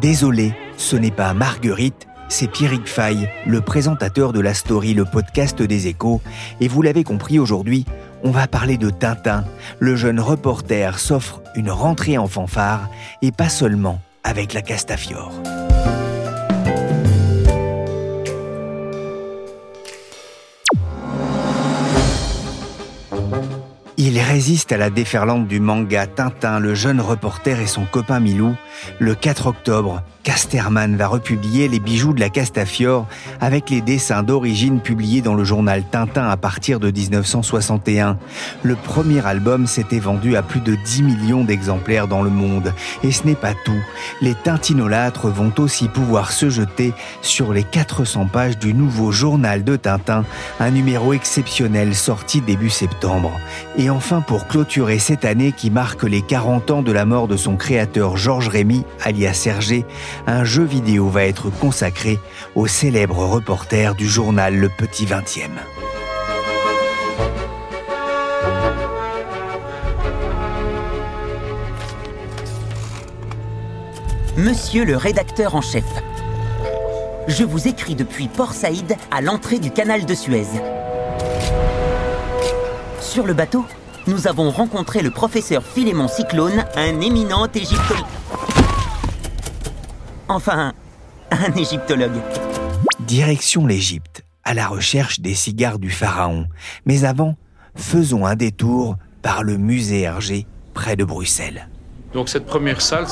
Désolé, ce n'est pas Marguerite, c'est Pierrick Fay, le présentateur de la story, le podcast des échos. Et vous l'avez compris aujourd'hui, on va parler de Tintin. Le jeune reporter s'offre une rentrée en fanfare, et pas seulement avec la Castafiore. Il résiste à la déferlante du manga Tintin, le jeune reporter et son copain Milou. Le 4 octobre, Casterman va republier les bijoux de la Castafiore avec les dessins d'origine publiés dans le journal Tintin à partir de 1961. Le premier album s'était vendu à plus de 10 millions d'exemplaires dans le monde. Et ce n'est pas tout. Les tintinolâtres vont aussi pouvoir se jeter sur les 400 pages du nouveau journal de Tintin, un numéro exceptionnel sorti début septembre. Enfin, pour clôturer cette année qui marque les 40 ans de la mort de son créateur Georges Rémy, alias Hergé, un jeu vidéo va être consacré au célèbre reporter du journal Le Petit Vingtième. Monsieur le rédacteur en chef, je vous écris depuis Port Saïd à l'entrée du canal de Suez. Sur le bateau, nous avons rencontré le professeur Philémon Cyclone, un éminent égyptologue. Enfin, un égyptologue. Direction l'Égypte, à la recherche des cigares du pharaon. Mais avant, faisons un détour par le musée Hergé, près de Bruxelles. Donc cette première salle,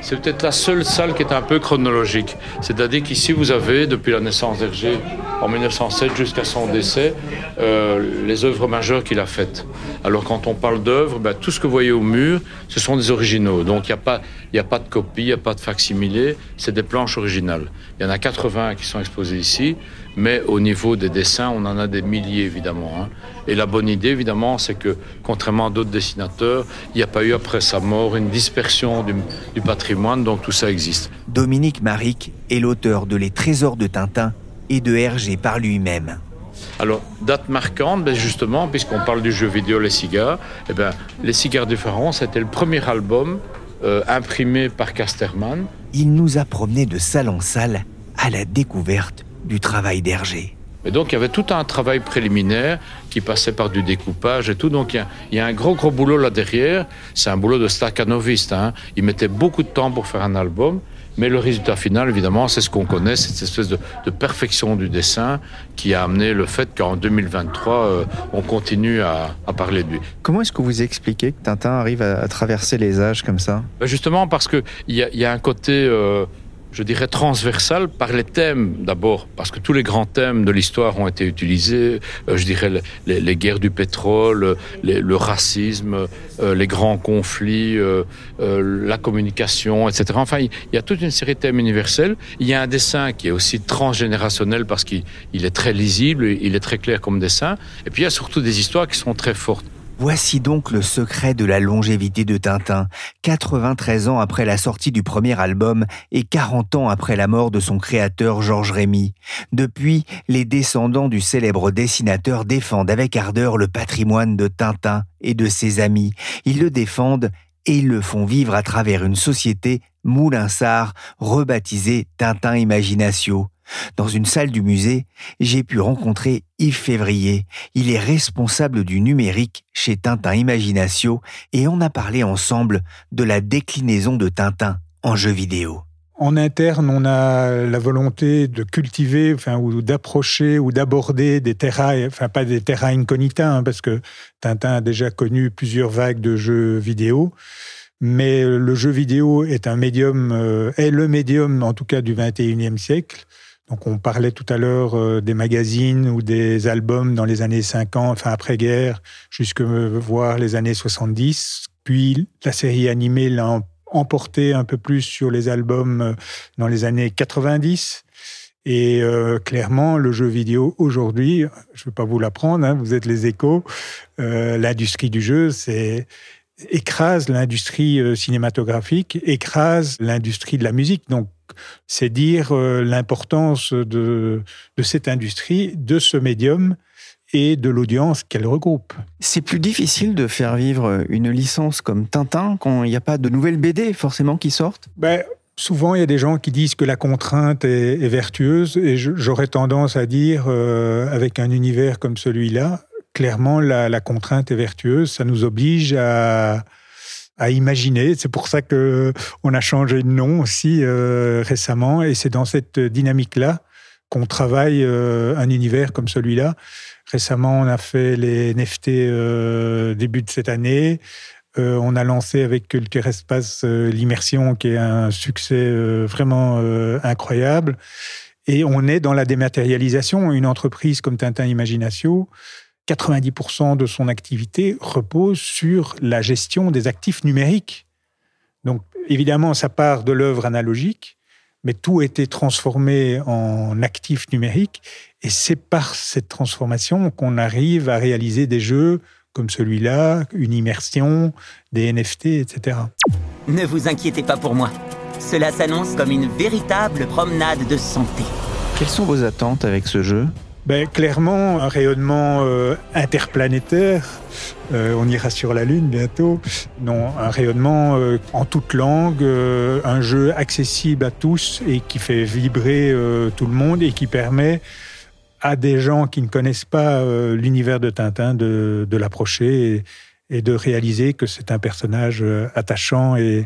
c'est peut-être la seule salle qui est un peu chronologique. C'est-à-dire qu'ici, vous avez, depuis la naissance d'Hergé, en 1907 jusqu'à son décès, euh, les œuvres majeures qu'il a faites. Alors quand on parle d'œuvres, ben, tout ce que vous voyez au mur, ce sont des originaux. Donc il n'y a, pas, a pas de copie, il n'y a pas de facsimilé, c'est des planches originales. Il y en a 80 qui sont exposées ici, mais au niveau des dessins, on en a des milliers évidemment. Hein. Et la bonne idée évidemment, c'est que contrairement à d'autres dessinateurs, il n'y a pas eu après sa mort une dispersion du, du patrimoine, donc tout ça existe. Dominique Maric est l'auteur de Les Trésors de Tintin et de Hergé par lui-même. Alors, date marquante, ben justement, puisqu'on parle du jeu vidéo Les Cigares, eh ben, Les Cigares du Pharaon, c'était le premier album euh, imprimé par Casterman. Il nous a promené de salle en salle à la découverte du travail d'Hergé. Et donc, il y avait tout un travail préliminaire qui passait par du découpage et tout. Donc, il y a, un gros, gros boulot là derrière. C'est un boulot de staccanoviste. Hein. Il mettait beaucoup de temps pour faire un album. Mais le résultat final, évidemment, c'est ce qu'on connaît, cette espèce de, perfection du dessin qui a amené le fait qu'en 2023, euh, on continue à, parler de lui. Comment est-ce que vous expliquez que Tintin arrive à, traverser les âges comme ça? Ben Justement parce qu'il y, y a, un côté... Euh, je dirais, transversal par les thèmes d'abord, parce que tous les grands thèmes de l'histoire ont été utilisés, euh, je dirais les, guerres du pétrole, le racisme, euh, les grands conflits, euh, la communication, etc. Enfin, il y a toute une série de thèmes universels. Il y a un dessin qui est aussi transgénérationnel parce qu'il est très lisible, il est très clair comme dessin, et puis il y a surtout des histoires qui sont très fortes. Voici donc le secret de la longévité de Tintin, 93 ans après la sortie du premier album et 40 ans après la mort de son créateur Georges Rémy. Depuis, les descendants du célèbre dessinateur défendent avec ardeur le patrimoine de Tintin et de ses amis. Ils le défendent et ils le font vivre à travers une société Moulinsart rebaptisée Tintin Imaginatio. Dans une salle du musée, j'ai pu rencontrer Yves Février. Il est responsable du numérique chez Tintin Imaginatio et on a parlé ensemble de la déclinaison de Tintin en jeu vidéo. En interne, on a la volonté de cultiver, enfin, ou d'approcher ou d'aborder des terrains, enfin pas des terrains incognita, hein, parce que Tintin a déjà connu plusieurs vagues de jeux vidéo, Mais le jeu vidéo est un médium, euh, est le médium en tout cas du 21e siècle. Donc on parlait tout à l'heure euh, des magazines ou des albums dans les années 50, enfin après-guerre, jusque voir les années 70. Puis la série animée l'a emporté un peu plus sur les albums euh, dans les années 90. Et euh, clairement, le jeu vidéo aujourd'hui, je ne vais pas vous l'apprendre, hein, vous êtes les échos, euh, l'industrie du jeu, c'est écrase l'industrie euh, cinématographique, écrase l'industrie de la musique. Donc, c'est dire l'importance de, de cette industrie, de ce médium et de l'audience qu'elle regroupe. C'est plus difficile de faire vivre une licence comme Tintin quand il n'y a pas de nouvelles BD forcément qui sortent? Ben, Souvent, il y a des gens qui disent que la contrainte est, vertueuse, et j'aurais tendance à dire, euh, avec un univers comme celui-là, clairement, la, contrainte est vertueuse. Ça nous oblige à, imaginer. C'est pour ça que on a changé de nom aussi euh, récemment, et c'est dans cette dynamique-là qu'on travaille euh, un univers comme celui-là. Récemment, on a fait les NFT début de cette année. Euh, on a lancé avec Culture Espace euh, l'immersion, qui est un succès euh, vraiment incroyable. Et on est dans la dématérialisation. Une entreprise comme Tintin Imaginatio, 90% de son activité repose sur la gestion des actifs numériques. Donc, évidemment, ça part de l'œuvre analogique, mais tout a été transformé en actifs numériques. Et c'est par cette transformation qu'on arrive à réaliser des jeux comme celui-là, une immersion, des NFT, etc. Ne vous inquiétez pas pour moi. Cela s'annonce comme une véritable promenade de santé. Quelles sont vos attentes avec ce jeu? Ben, Clairement, un rayonnement euh, interplanétaire. Euh, on ira sur la Lune bientôt. Non, un rayonnement euh, en toute langue, un jeu accessible à tous et qui fait vibrer tout le monde et qui permet à des gens qui ne connaissent pas euh, l'univers de Tintin de, l'approcher et, de réaliser que c'est un personnage euh, attachant et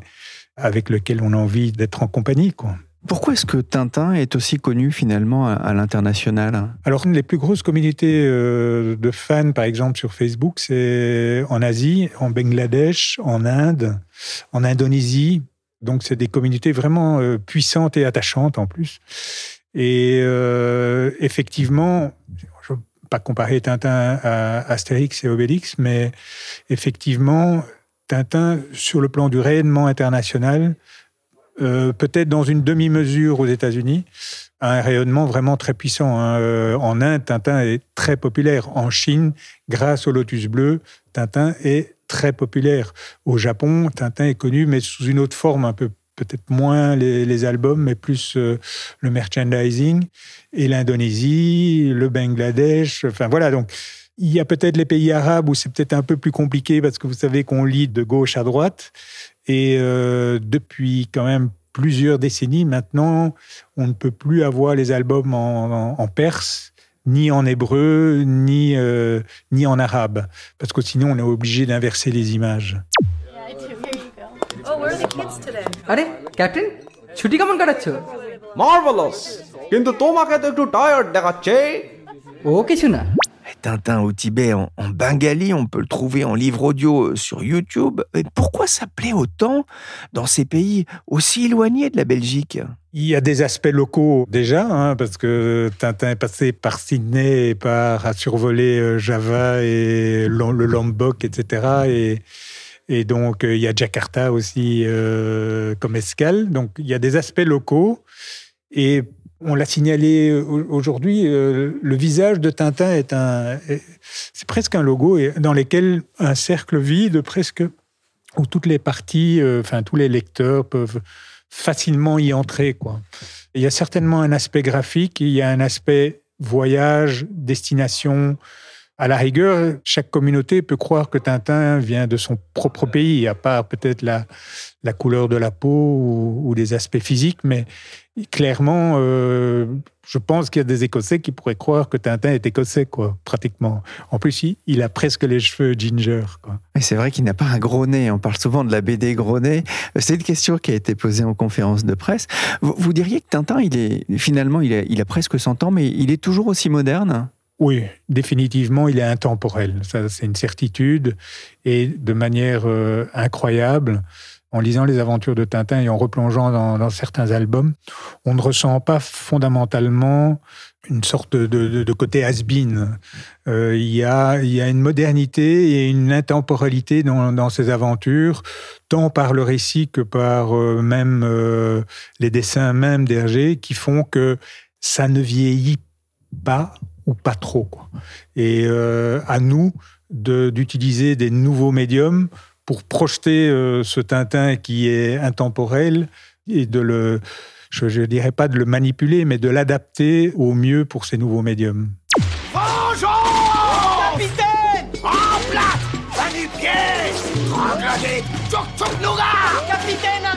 avec lequel on a envie d'être en compagnie. Quoi. Pourquoi est-ce que Tintin est aussi connu finalement à, l'international? Alors, les plus grosses communautés euh, de fans, par exemple sur Facebook, c'est en Asie, en Bangladesh, en Inde, en Indonésie. Donc, c'est des communautés vraiment puissantes et attachantes en plus. Et euh, effectivement, je ne veux pas comparer Tintin à Astérix et Obélix, mais effectivement, Tintin, sur le plan du rayonnement international, euh, peut-être dans une demi-mesure aux États-Unis, un rayonnement vraiment très puissant. Hein. Euh, en Inde, Tintin est très populaire. En Chine, grâce au Lotus Bleu, Tintin est très populaire. Au Japon, Tintin est connu, mais sous une autre forme un peu peut-être moins les, albums, mais plus euh, le merchandising, et l'Indonésie, le Bangladesh, enfin voilà, donc il y a peut-être les pays arabes où c'est peut-être un peu plus compliqué parce que vous savez qu'on lit de gauche à droite, et euh, depuis quand même plusieurs décennies maintenant, on ne peut plus avoir les albums en, perse, ni en hébreu, ni, euh, ni en arabe, parce que sinon on est obligé d'inverser les images. Oh, where are the kids today? আরে ক্যাপ্টেন ছুটি কেমন কাটাচ্ছো মার্ভেলাস কিন্তু তোমাকে তো একটু টায়ার্ড দেখাচ্ছে ও কিছু না Tintin au Tibet en, en, bengali, on peut le trouver en livre audio euh, sur YouTube. Pourquoi ça plaît autant dans ces pays aussi éloignés de la Belgique? Il y a des aspects locaux déjà, hein, parce que Tintin est passé par Sydney et par à survoler euh, Java et le Lombok, etc. Et donc, euh, il y a Jakarta aussi comme escale. Donc, il y a des aspects locaux. Et on l'a signalé aujourd'hui, euh, le visage de Tintin est un, c'est presque un logo dans lequel un cercle vide, presque où toutes les parties, enfin tous les lecteurs peuvent facilement y entrer. Quoi. Il y a certainement un aspect graphique, il y a un aspect voyage, destination, à la rigueur, chaque communauté peut croire que Tintin vient de son propre pays, à part peut-être la, couleur de la peau ou, des aspects physiques, mais clairement, euh, je pense qu'il y a des Écossais qui pourraient croire que Tintin est écossais, quoi, pratiquement. En plus, il, a presque les cheveux ginger. Quoi. c'est vrai qu'il n'a pas un gros nez. On parle souvent de la BD gros nez. C'est une question qui a été posée en conférence de presse. Vous, diriez que Tintin, il est finalement, il a, il a presque 100 ans, mais il est toujours aussi moderne? Oui, définitivement, il est intemporel. Ça, c'est une certitude. Et de manière euh, incroyable, en lisant les aventures de Tintin et en replongeant dans, certains albums, on ne ressent pas fondamentalement une sorte de, côté has-been. Euh, il, y a, une modernité et une intemporalité dans, ces aventures, tant par le récit que par euh, même euh, les dessins même d'Hergé, qui font que ça ne vieillit pas ou pas trop. Et à nous d'utiliser des nouveaux médiums pour projeter euh, ce Tintin qui est intemporel et de le, je ne dirais pas de le manipuler, mais de l'adapter au mieux pour ces nouveaux médiums. Bonjour Capitaine! En place Capitaine,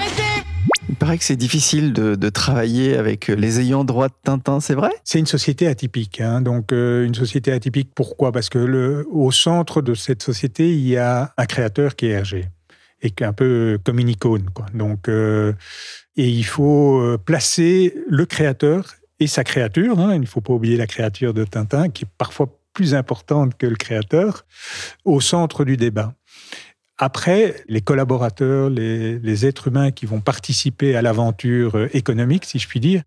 paraît que c'est difficile de, travailler avec les ayants droit de Tintin, c'est vrai? C'est une société atypique. Hein. donc euh, une société atypique, pourquoi? Parce que au centre de cette société, il y a un créateur qui est Hergé et qui est un peu comme une icône. Donc, euh, et il faut euh, placer le créateur et sa créature. Hein. il ne faut pas oublier la créature de Tintin, qui est parfois plus importante que le créateur, au centre du débat. Après, les collaborateurs, les, êtres humains qui vont participer à l'aventure euh, économique, si je puis dire,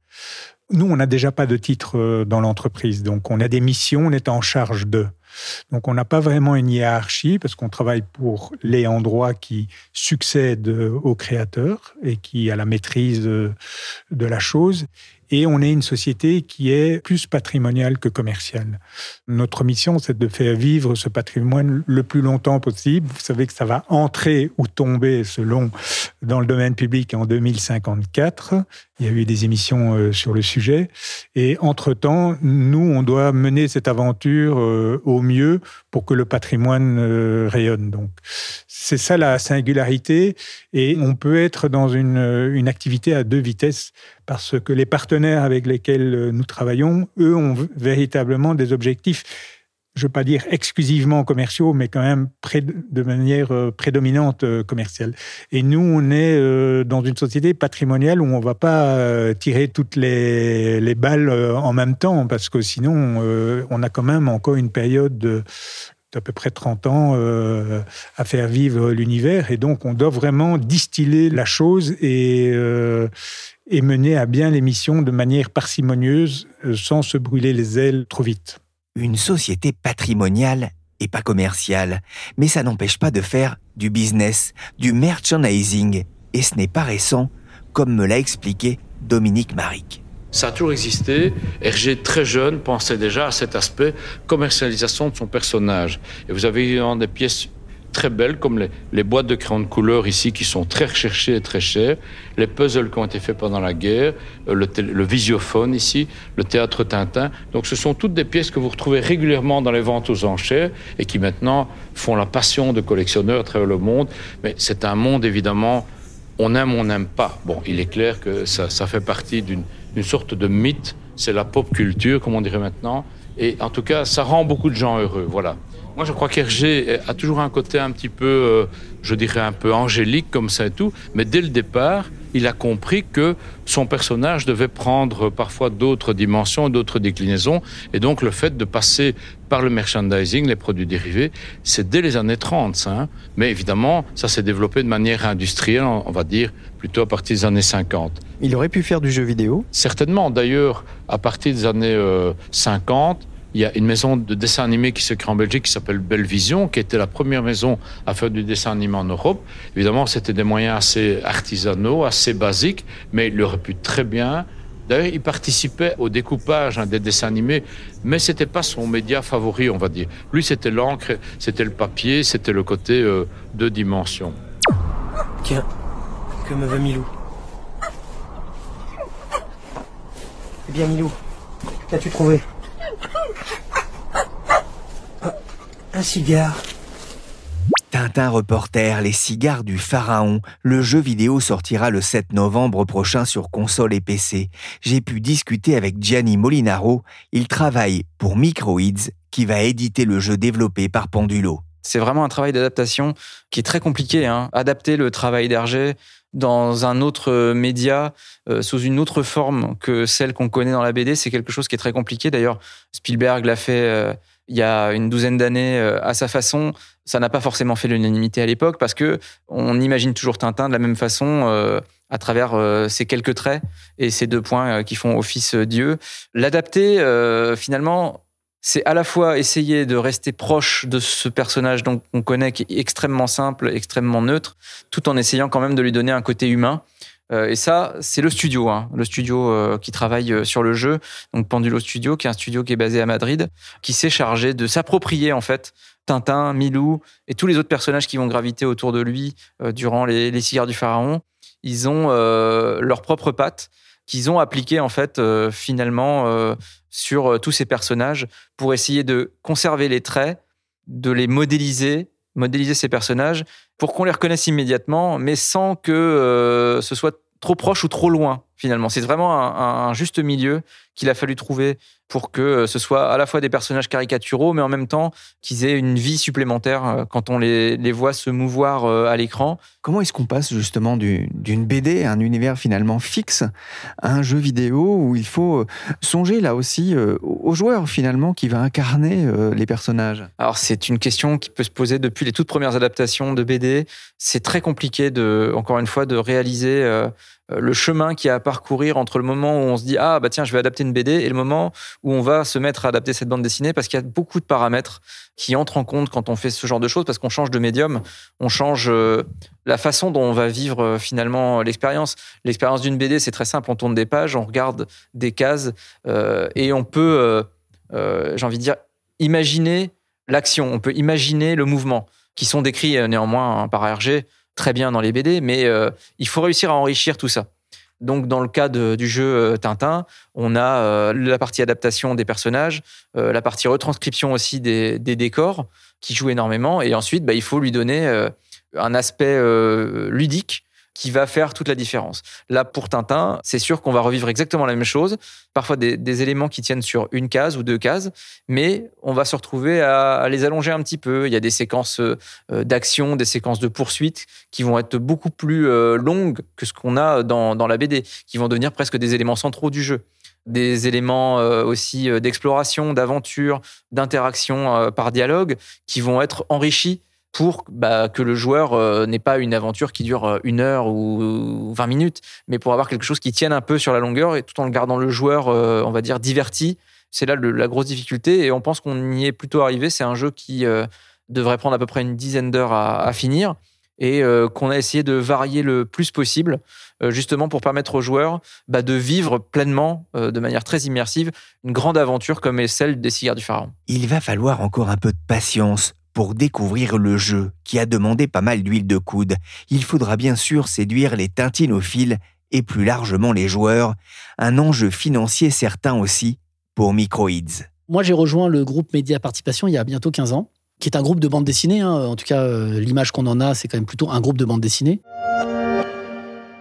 nous, on n'a déjà pas de titre euh, dans l'entreprise. Donc, on a des missions, on est en charge d'eux. Donc, on n'a pas vraiment une hiérarchie parce qu'on travaille pour les endroits qui succèdent euh, au créateur et qui a la maîtrise de la chose et on est une société qui est plus patrimoniale que commerciale. Notre mission, c'est de faire vivre ce patrimoine le plus longtemps possible. Vous savez que ça va entrer ou tomber selon dans le domaine public en 2054. Il y a eu des émissions euh, sur le sujet. Et entre-temps, nous, on doit mener cette aventure euh, au mieux pour que le patrimoine euh, rayonne. Donc, c'est ça la singularité. Et on peut être dans une, une activité à deux vitesses parce que les partenaires avec lesquels nous travaillons, eux, ont véritablement des objectifs je ne veux pas dire exclusivement commerciaux, mais quand même de manière euh, prédominante euh, commerciale. Et nous, on est euh, dans une société patrimoniale où on ne va pas tirer toutes les, les balles en même temps, parce que sinon, on a quand même encore une période de, d'à peu près 30 ans à faire vivre l'univers. Et donc, on doit vraiment distiller la chose et, et mener à bien les missions de manière parcimonieuse, sans se brûler les ailes trop vite une société patrimoniale et pas commerciale, mais ça n'empêche pas de faire du business, du merchandising, et ce n'est pas récent, comme me l'a expliqué Dominique Maric. Ça a toujours existé. Hergé, très jeune, pensait déjà à cet aspect commercialisation de son personnage. Et vous avez des pièces très belles, comme les, boîtes de crayons de couleur ici, qui sont très recherchées et très chères, les puzzles qui ont été faits pendant la guerre, euh, le, visiophone ici, le théâtre Tintin. Donc ce sont toutes des pièces que vous retrouvez régulièrement dans les ventes aux enchères et qui maintenant font la passion de collectionneurs à travers le monde. Mais c'est un monde évidemment, on aime, on n'aime pas. Bon, il est clair que ça, ça fait partie d'une sorte de mythe, c'est la pop culture, comme on dirait maintenant. Et en tout cas, ça rend beaucoup de gens heureux. Voilà. Moi, je crois qu'Hergé a toujours un côté un petit peu, euh, je dirais un peu angélique comme ça et tout, mais dès le départ, il a compris que son personnage devait prendre parfois d'autres dimensions, d'autres déclinaisons, et donc le fait de passer par le merchandising, les produits dérivés, c'est dès les années 30, ça, hein. mais évidemment, ça s'est développé de manière industrielle, on va dire, plutôt à partir des années 50. Il aurait pu faire du jeu vidéo? Certainement, d'ailleurs, à partir des années 50, euh, il y a une maison de dessin animé qui se crée en Belgique qui s'appelle Belle Vision, qui était la première maison à faire du dessin animé en Europe. Évidemment, c'était des moyens assez artisanaux, assez basiques, mais il aurait pu très bien D'ailleurs, il participait au découpage hein, des dessins animés, mais c'était pas son média favori, on va dire. Lui, c'était l'encre, c'était le papier, c'était le côté euh, deux dimensions. Tiens, que me veut Milou? Eh bien, Milou, qu'as-tu trouvé? Un cigare. Tintin Reporter, les cigares du pharaon. Le jeu vidéo sortira le 7 novembre prochain sur console et PC. J'ai pu discuter avec Gianni Molinaro. Il travaille pour Microids, qui va éditer le jeu développé par Pendulo. C'est vraiment un travail d'adaptation qui est très compliqué. Hein. Adapter le travail d'Hergé dans un autre média, euh, sous une autre forme que celle qu'on connaît dans la BD, c'est quelque chose qui est très compliqué. D'ailleurs, Spielberg l'a fait euh, il y a une douzaine d'années à sa façon. Ça n'a pas forcément fait l'unanimité à l'époque parce que on imagine toujours Tintin de la même façon à travers ces quelques traits et ces deux points qui font office Dieu. L'adapter, finalement, c'est à la fois essayer de rester proche de ce personnage qu'on connaît, qui est extrêmement simple, extrêmement neutre, tout en essayant quand même de lui donner un côté humain. Euh, et ça, c'est le studio, hein, le studio euh, qui travaille euh, sur le jeu, donc Pendulo Studio, qui est un studio qui est basé à Madrid, qui s'est chargé de s'approprier en fait Tintin, Milou et tous les autres personnages qui vont graviter autour de lui durant les, cigares du pharaon. Ils ont leurs propres pattes qu'ils ont appliqué en fait finalement sur euh, tous ces personnages pour essayer de conserver les traits, de les modéliser, modéliser ces personnages pour qu'on les reconnaisse immédiatement, mais sans que euh, ce soit trop proche ou trop loin finalement. C'est vraiment un, juste milieu qu'il a fallu trouver pour que euh, ce soit à la fois des personnages caricaturaux, mais en même temps qu'ils aient une vie supplémentaire euh, quand on les, les voit se mouvoir euh, à l'écran. Comment est-ce qu'on passe justement d'une BD, un univers finalement fixe, à un jeu vidéo où il faut songer là aussi au joueur finalement qui va incarner les personnages? Alors c'est une question qui peut se poser depuis les toutes premières adaptations de BD. C'est très compliqué de, encore une fois, de réaliser le chemin qui a parcourir entre le moment où on se dit ah bah tiens je vais adapter une BD et le moment où on va se mettre à adapter cette bande dessinée parce qu'il y a beaucoup de paramètres qui entrent en compte quand on fait ce genre de choses parce qu'on change de médium, on change euh, la façon dont on va vivre euh, finalement l'expérience. L'expérience d'une BD c'est très simple, on tourne des pages, on regarde des cases euh, et on peut, j'ai envie de dire, imaginer l'action, on peut imaginer le mouvement qui sont décrits néanmoins hein, par RG très bien dans les BD, mais il faut réussir à enrichir tout ça. Donc, dans le cas du jeu euh, Tintin, on a euh, la partie adaptation des personnages, euh, la partie retranscription aussi des, décors qui joue énormément. Et ensuite, bah, il faut lui donner un aspect ludique qui va faire toute la différence. Là, pour Tintin, c'est sûr qu'on va revivre exactement la même chose, parfois des, éléments qui tiennent sur une case ou deux cases, mais on va se retrouver à, les allonger un petit peu. Il y a des séquences euh, d'action, des séquences de poursuite qui vont être beaucoup plus euh, longues que ce qu'on a dans, dans la BD, qui vont devenir presque des éléments centraux du jeu des éléments euh, aussi d'exploration, d'aventure, d'interaction par dialogue qui vont être enrichis pour bah, que le joueur euh, n'ait pas une aventure qui dure euh, une heure ou 20 minutes, mais pour avoir quelque chose qui tienne un peu sur la longueur et tout en gardant le joueur, euh, on va dire, diverti. C'est là la grosse difficulté et on pense qu'on y est plutôt arrivé. C'est un jeu qui devrait prendre à peu près une dizaine d'heures à, finir et qu'on a essayé de varier le plus possible, justement pour permettre aux joueurs bah, de vivre pleinement, de manière très immersive, une grande aventure comme est celle des cigares du pharaon. Il va falloir encore un peu de patience pour découvrir le jeu, qui a demandé pas mal d'huile de coude, il faudra bien sûr séduire les tintinophiles et plus largement les joueurs, un enjeu financier certain aussi pour Microids. Moi, j'ai rejoint le groupe Média Participation il y a bientôt 15 ans, qui est un groupe de bande dessinée. Hein. En tout cas, euh, l'image qu'on en a, c'est quand même plutôt un groupe de bande dessinée.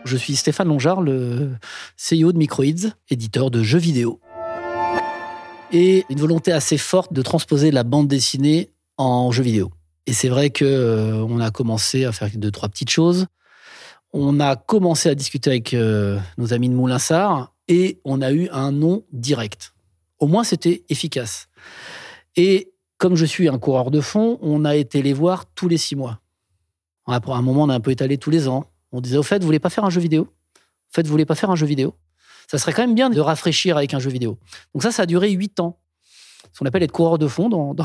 Je suis Stéphane Longard, le CEO de Microids, éditeur de jeux vidéo. Et une volonté assez forte de transposer la bande dessinée en jeu vidéo. Et c'est vrai que euh, on a commencé à faire deux trois petites choses. On a commencé à discuter avec euh, nos amis de Moulinsart et on a eu un nom direct. Au moins c'était efficace. Et comme je suis un coureur de fond, on a été les voir tous les six mois. Après un moment, on a un peu étalé tous les ans. On disait au fait, vous voulez pas faire un jeu vidéo? Au fait, vous voulez pas faire un jeu vidéo? Ça serait quand même bien de rafraîchir avec un jeu vidéo. Donc ça, ça a duré huit ans ce qu'on appelle être coureur de fond dans,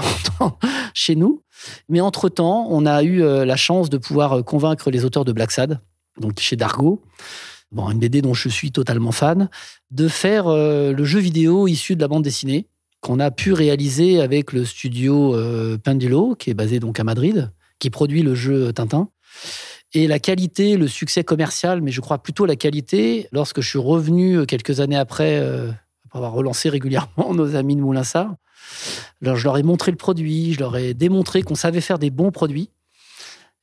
chez nous. Mais entre-temps, on a eu euh, la chance de pouvoir euh, convaincre les auteurs de Black Sad, donc chez Dargo, bon, une BD dont je suis totalement fan, de faire euh, le jeu vidéo issu de la bande dessinée qu'on a pu réaliser avec le studio Pendulo, qui est basé donc à Madrid, qui produit le jeu Tintin. Et la qualité, le succès commercial, mais je crois plutôt la qualité, lorsque je suis revenu quelques années après, après avoir relancé régulièrement nos amis de Moulinsart, alors, je leur ai montré le produit, je leur ai démontré qu'on savait faire des bons produits.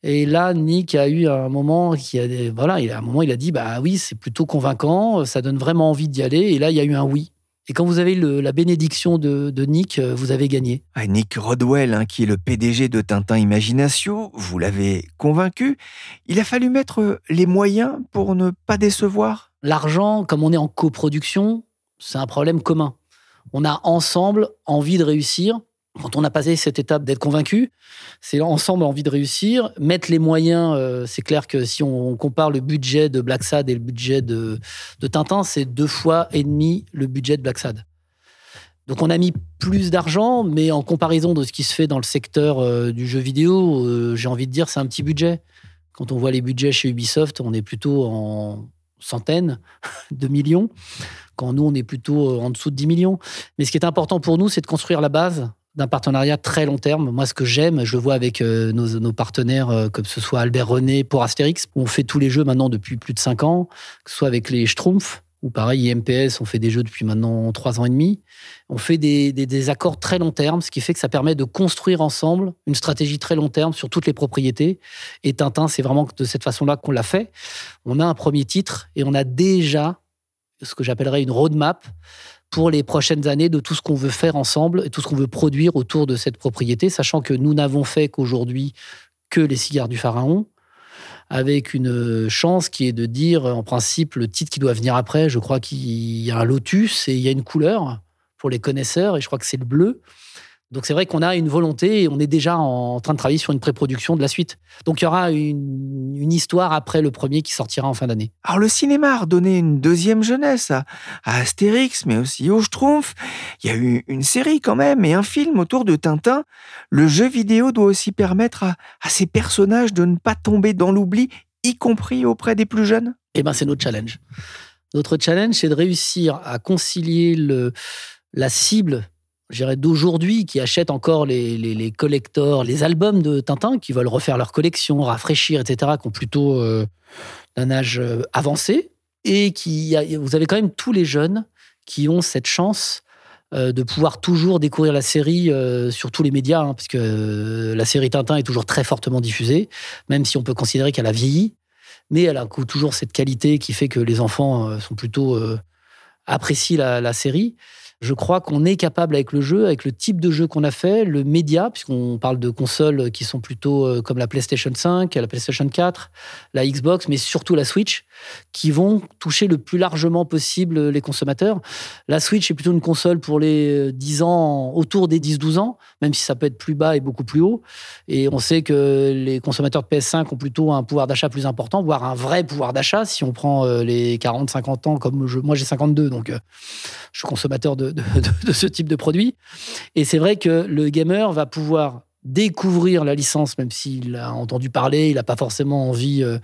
Et là, Nick a eu un moment qui a voilà, il a un moment il a dit bah oui, c'est plutôt convaincant, ça donne vraiment envie d'y aller. Et là, il y a eu un oui. Et quand vous avez la bénédiction de, Nick, euh, vous avez gagné. Ah, Nick Rodwell, hein, qui est le PDG de Tintin Imagination, vous l'avez convaincu. Il a fallu mettre les moyens pour ne pas décevoir? L'argent, comme on est en coproduction, c'est un problème commun on a ensemble envie de réussir Quand on a passé cette étape d'être convaincu, c'est ensemble envie de réussir. Mettre les moyens, euh, c'est clair que si on compare le budget de Black Sad et le budget de, Tintin, c'est deux fois et demi le budget de Black Sad. Donc on a mis plus d'argent, mais en comparaison de ce qui se fait dans le secteur euh, du jeu vidéo, euh, j'ai envie de dire c'est un petit budget. Quand on voit les budgets chez Ubisoft, on est plutôt en centaines de millions, quand nous on est plutôt en dessous de 10 millions. Mais ce qui est important pour nous, c'est de construire la base d'un partenariat très long terme. Moi, ce que j'aime, je le vois avec euh, nos, partenaires, comme ce soit Albert René pour Astérix, on fait tous les jeux maintenant depuis plus de 5 ans, que ce soit avec les Schtroumpfs, ou pareil, IMPS, on fait des jeux depuis maintenant trois ans et demi. On fait des, accords très long terme, ce qui fait que ça permet de construire ensemble une stratégie très long terme sur toutes les propriétés. Et Tintin, c'est vraiment de cette façon-là qu'on l'a fait. On a un premier titre et on a déjà ce que j'appellerais une roadmap pour les prochaines années de tout ce qu'on veut faire ensemble et tout ce qu'on veut produire autour de cette propriété, sachant que nous n'avons fait qu'aujourd'hui que les cigares du pharaon avec une chance qui est de dire, en principe, le titre qui doit venir après. Je crois qu'il y a un lotus et il y a une couleur pour les connaisseurs, et je crois que c'est le bleu. Donc c'est vrai qu'on a une volonté et on est déjà en train de travailler sur une pré-production de la suite. Donc il y aura une, histoire après le premier qui sortira en fin d'année. Alors le cinéma a redonné une deuxième jeunesse à, Astérix, mais aussi au Schtroumpf. Il y a eu une série quand même et un film autour de Tintin. Le jeu vidéo doit aussi permettre à, à ces personnages de ne pas tomber dans l'oubli, y compris auprès des plus jeunes. Eh ben c'est notre challenge. Notre challenge, c'est de réussir à concilier le, la cible d'aujourd'hui qui achètent encore les, les, collectors, les albums de Tintin, qui veulent refaire leur collection, rafraîchir, etc., qui ont plutôt euh, un âge euh, avancé, et qui vous avez quand même tous les jeunes qui ont cette chance euh, de pouvoir toujours découvrir la série sur tous les médias, hein, parce que la série Tintin est toujours très fortement diffusée, même si on peut considérer qu'elle a vieilli, mais elle a toujours cette qualité qui fait que les enfants sont plutôt apprécient la série. Je crois qu'on est capable avec le jeu, avec le type de jeu qu'on a fait, le média, puisqu'on parle de consoles qui sont plutôt euh, comme la PlayStation 5, la PlayStation 4, la Xbox, mais surtout la Switch, qui vont toucher le plus largement possible les consommateurs. La Switch est plutôt une console pour les 10 euh, ans, autour des 10-12 ans, même si ça peut être plus bas et beaucoup plus haut. Et on sait que les consommateurs de PS5 ont plutôt un pouvoir d'achat plus important, voire un vrai pouvoir d'achat si on prend euh, les 40-50 ans, comme moi j'ai 52, donc je suis consommateur de, de, ce type de produit. Et c'est vrai que le gamer va pouvoir découvrir la licence, même s'il a entendu parler, il n'a pas forcément envie euh,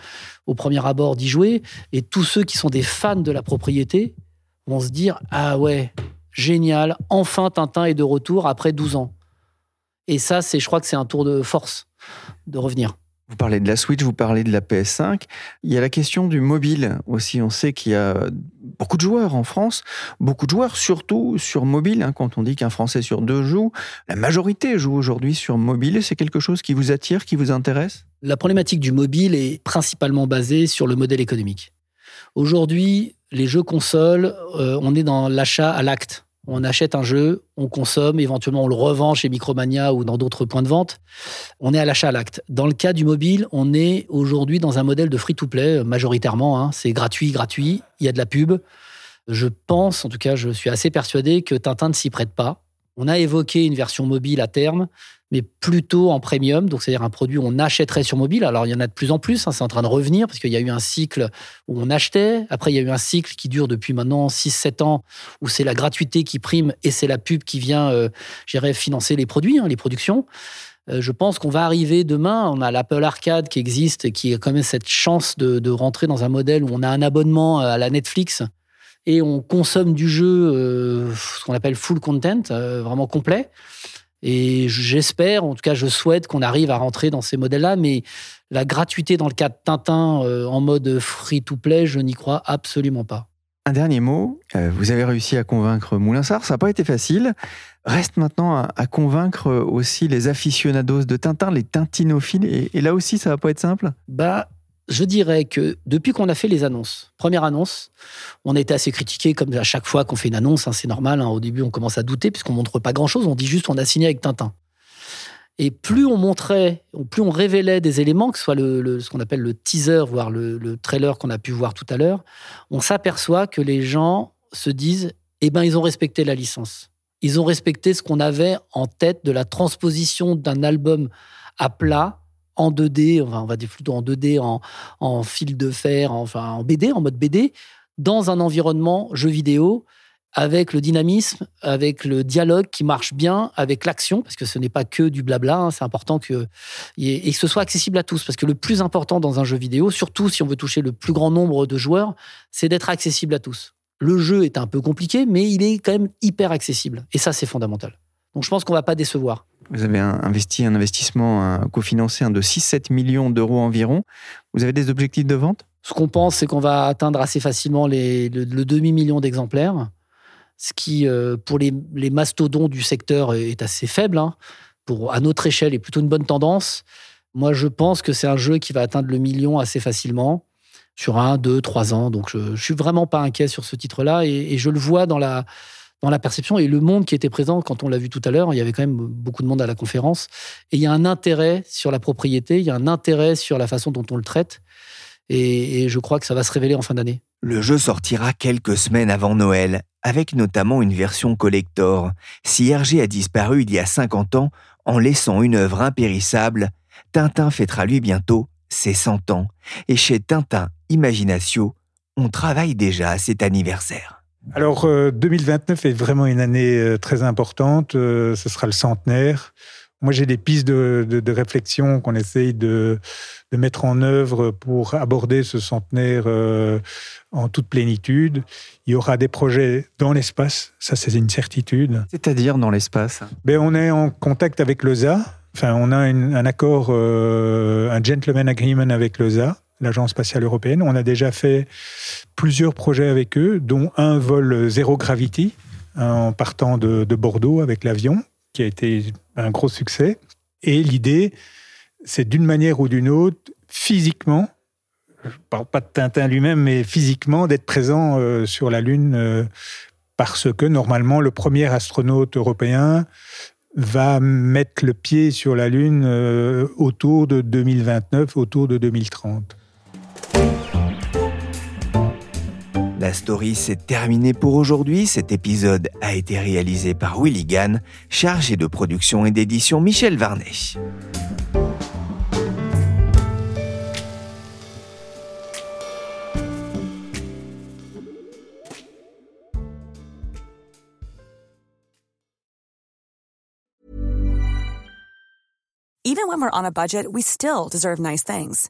au premier abord d'y jouer. Et tous ceux qui sont des fans de la propriété vont se dire Ah ouais, génial, enfin Tintin est de retour après 12 ans. Et ça, c'est, je crois que c'est un tour de force de revenir. Vous parlez de la Switch, vous parlez de la PS5. Il y a la question du mobile aussi. On sait qu'il y a beaucoup de joueurs en France, beaucoup de joueurs surtout sur mobile. Hein. quand on dit qu'un Français sur deux joue, la majorité joue aujourd'hui sur mobile. C'est quelque chose qui vous attire, qui vous intéresse? La problématique du mobile est principalement basée sur le modèle économique. Aujourd'hui, les jeux consoles, euh, on est dans l'achat à l'acte on achète un jeu, on consomme, éventuellement on le revend chez Micromania ou dans d'autres points de vente. On est à l'achat à l'acte. Dans le cas du mobile, on est aujourd'hui dans un modèle de free-to-play euh, majoritairement. Hein. C'est gratuit, gratuit, il y a de la pub. Je pense, en tout cas, je suis assez persuadé que Tintin ne s'y prête pas. On a évoqué une version mobile à terme mais plutôt en premium, donc c'est-à-dire un produit où on achèterait sur mobile. Alors il y en a de plus en plus, hein, c'est en train de revenir, parce qu'il y a eu un cycle où on achetait, après il y a eu un cycle qui dure depuis maintenant 6-7 ans, où c'est la gratuité qui prime et c'est la pub qui vient, euh, financer les produits, hein, les productions. Euh, je pense qu'on va arriver demain, on a l'Apple Arcade qui existe, et qui a quand même cette chance de, rentrer dans un modèle où on a un abonnement à la Netflix, et on consomme du jeu, euh, ce qu'on appelle full content, euh, vraiment complet. Et j'espère, en tout cas, je souhaite qu'on arrive à rentrer dans ces modèles-là, mais la gratuité dans le cas de Tintin euh, en mode free-to-play, je n'y crois absolument pas. Un dernier mot, euh, vous avez réussi à convaincre Moulinsart, ça n'a pas été facile. Reste maintenant à, convaincre aussi les aficionados de Tintin, les tintinophiles, et, et là aussi ça va pas être simple? Bah, je dirais que depuis qu'on a fait les annonces, première annonce, on a été assez critiqué comme à chaque fois qu'on fait une annonce, hein, c'est normal. Hein. au début, on commence à douter puisqu'on montre pas grand-chose. On dit juste on a signé avec Tintin. Et plus on montrait, plus on révélait des éléments, que ce soit le, ce qu'on appelle le teaser, voire le, trailer qu'on a pu voir tout à l'heure, on s'aperçoit que les gens se disent, eh ben, ils ont respecté la licence. Ils ont respecté ce qu'on avait en tête de la transposition d'un album à plat en 2D, enfin, on va dire plutôt en 2D, en, fil de fer, enfin en BD, en mode BD, dans un environnement jeu vidéo avec le dynamisme, avec le dialogue qui marche bien, avec l'action, parce que ce n'est pas que du blabla, hein, c'est important que, et que ce soit accessible à tous, parce que le plus important dans un jeu vidéo, surtout si on veut toucher le plus grand nombre de joueurs, c'est d'être accessible à tous. Le jeu est un peu compliqué, mais il est quand même hyper accessible, et ça c'est fondamental. Donc je pense qu'on va pas décevoir. Vous avez investi un investissement cofinancé de 6-7 millions d'euros environ. Vous avez des objectifs de vente? Ce qu'on pense, c'est qu'on va atteindre assez facilement le, demi-million d'exemplaires, ce qui, euh, pour les, mastodons du secteur, est assez faible. Hein. Pour, à notre échelle, est plutôt une bonne tendance. Moi, je pense que c'est un jeu qui va atteindre le million assez facilement sur un, deux, trois ans. Donc, je, ne suis vraiment pas inquiet sur ce titre-là et je le vois dans la dans la perception et le monde qui était présent quand on l'a vu tout à l'heure. Il y avait quand même beaucoup de monde à la conférence. Et il y a un intérêt sur la propriété, il y a un intérêt sur la façon dont on le traite. Et, je crois que ça va se révéler en fin d'année. Le jeu sortira quelques semaines avant Noël, avec notamment une version collector. Si Hergé a disparu il y a 50 ans en laissant une œuvre impérissable, Tintin fêtera lui bientôt ses 100 ans. Et chez Tintin Imaginatio, on travaille déjà à cet anniversaire. Alors, 2029 euh, est vraiment une année euh, très importante. Euh, ce sera le centenaire. Moi, j'ai des pistes de, réflexion qu'on essaye de, mettre en œuvre pour aborder ce centenaire en toute plénitude. Il y aura des projets dans l'espace, ça c'est une certitude. C'est-à-dire dans l'espace? Ben, On est en contact avec l'ESA. Enfin, on a un accord, un gentleman agreement avec l'ESA l'Agence spatiale européenne. On a déjà fait plusieurs projets avec eux, dont un vol zéro gravity en partant de, Bordeaux avec l'avion, qui a été un gros succès. Et l'idée, c'est d'une manière ou d'une autre, physiquement, je ne parle pas de Tintin lui-même, mais physiquement, d'être présent euh, sur la Lune, euh, parce que normalement, le premier astronaute européen va mettre le pied sur la Lune euh, autour de 2029, autour de 2030. La story s'est terminée pour aujourd'hui. Cet épisode a été réalisé par Willy Gann, chargé de production et d'édition Michel Varnet. Even when we're on a budget, we still deserve nice things.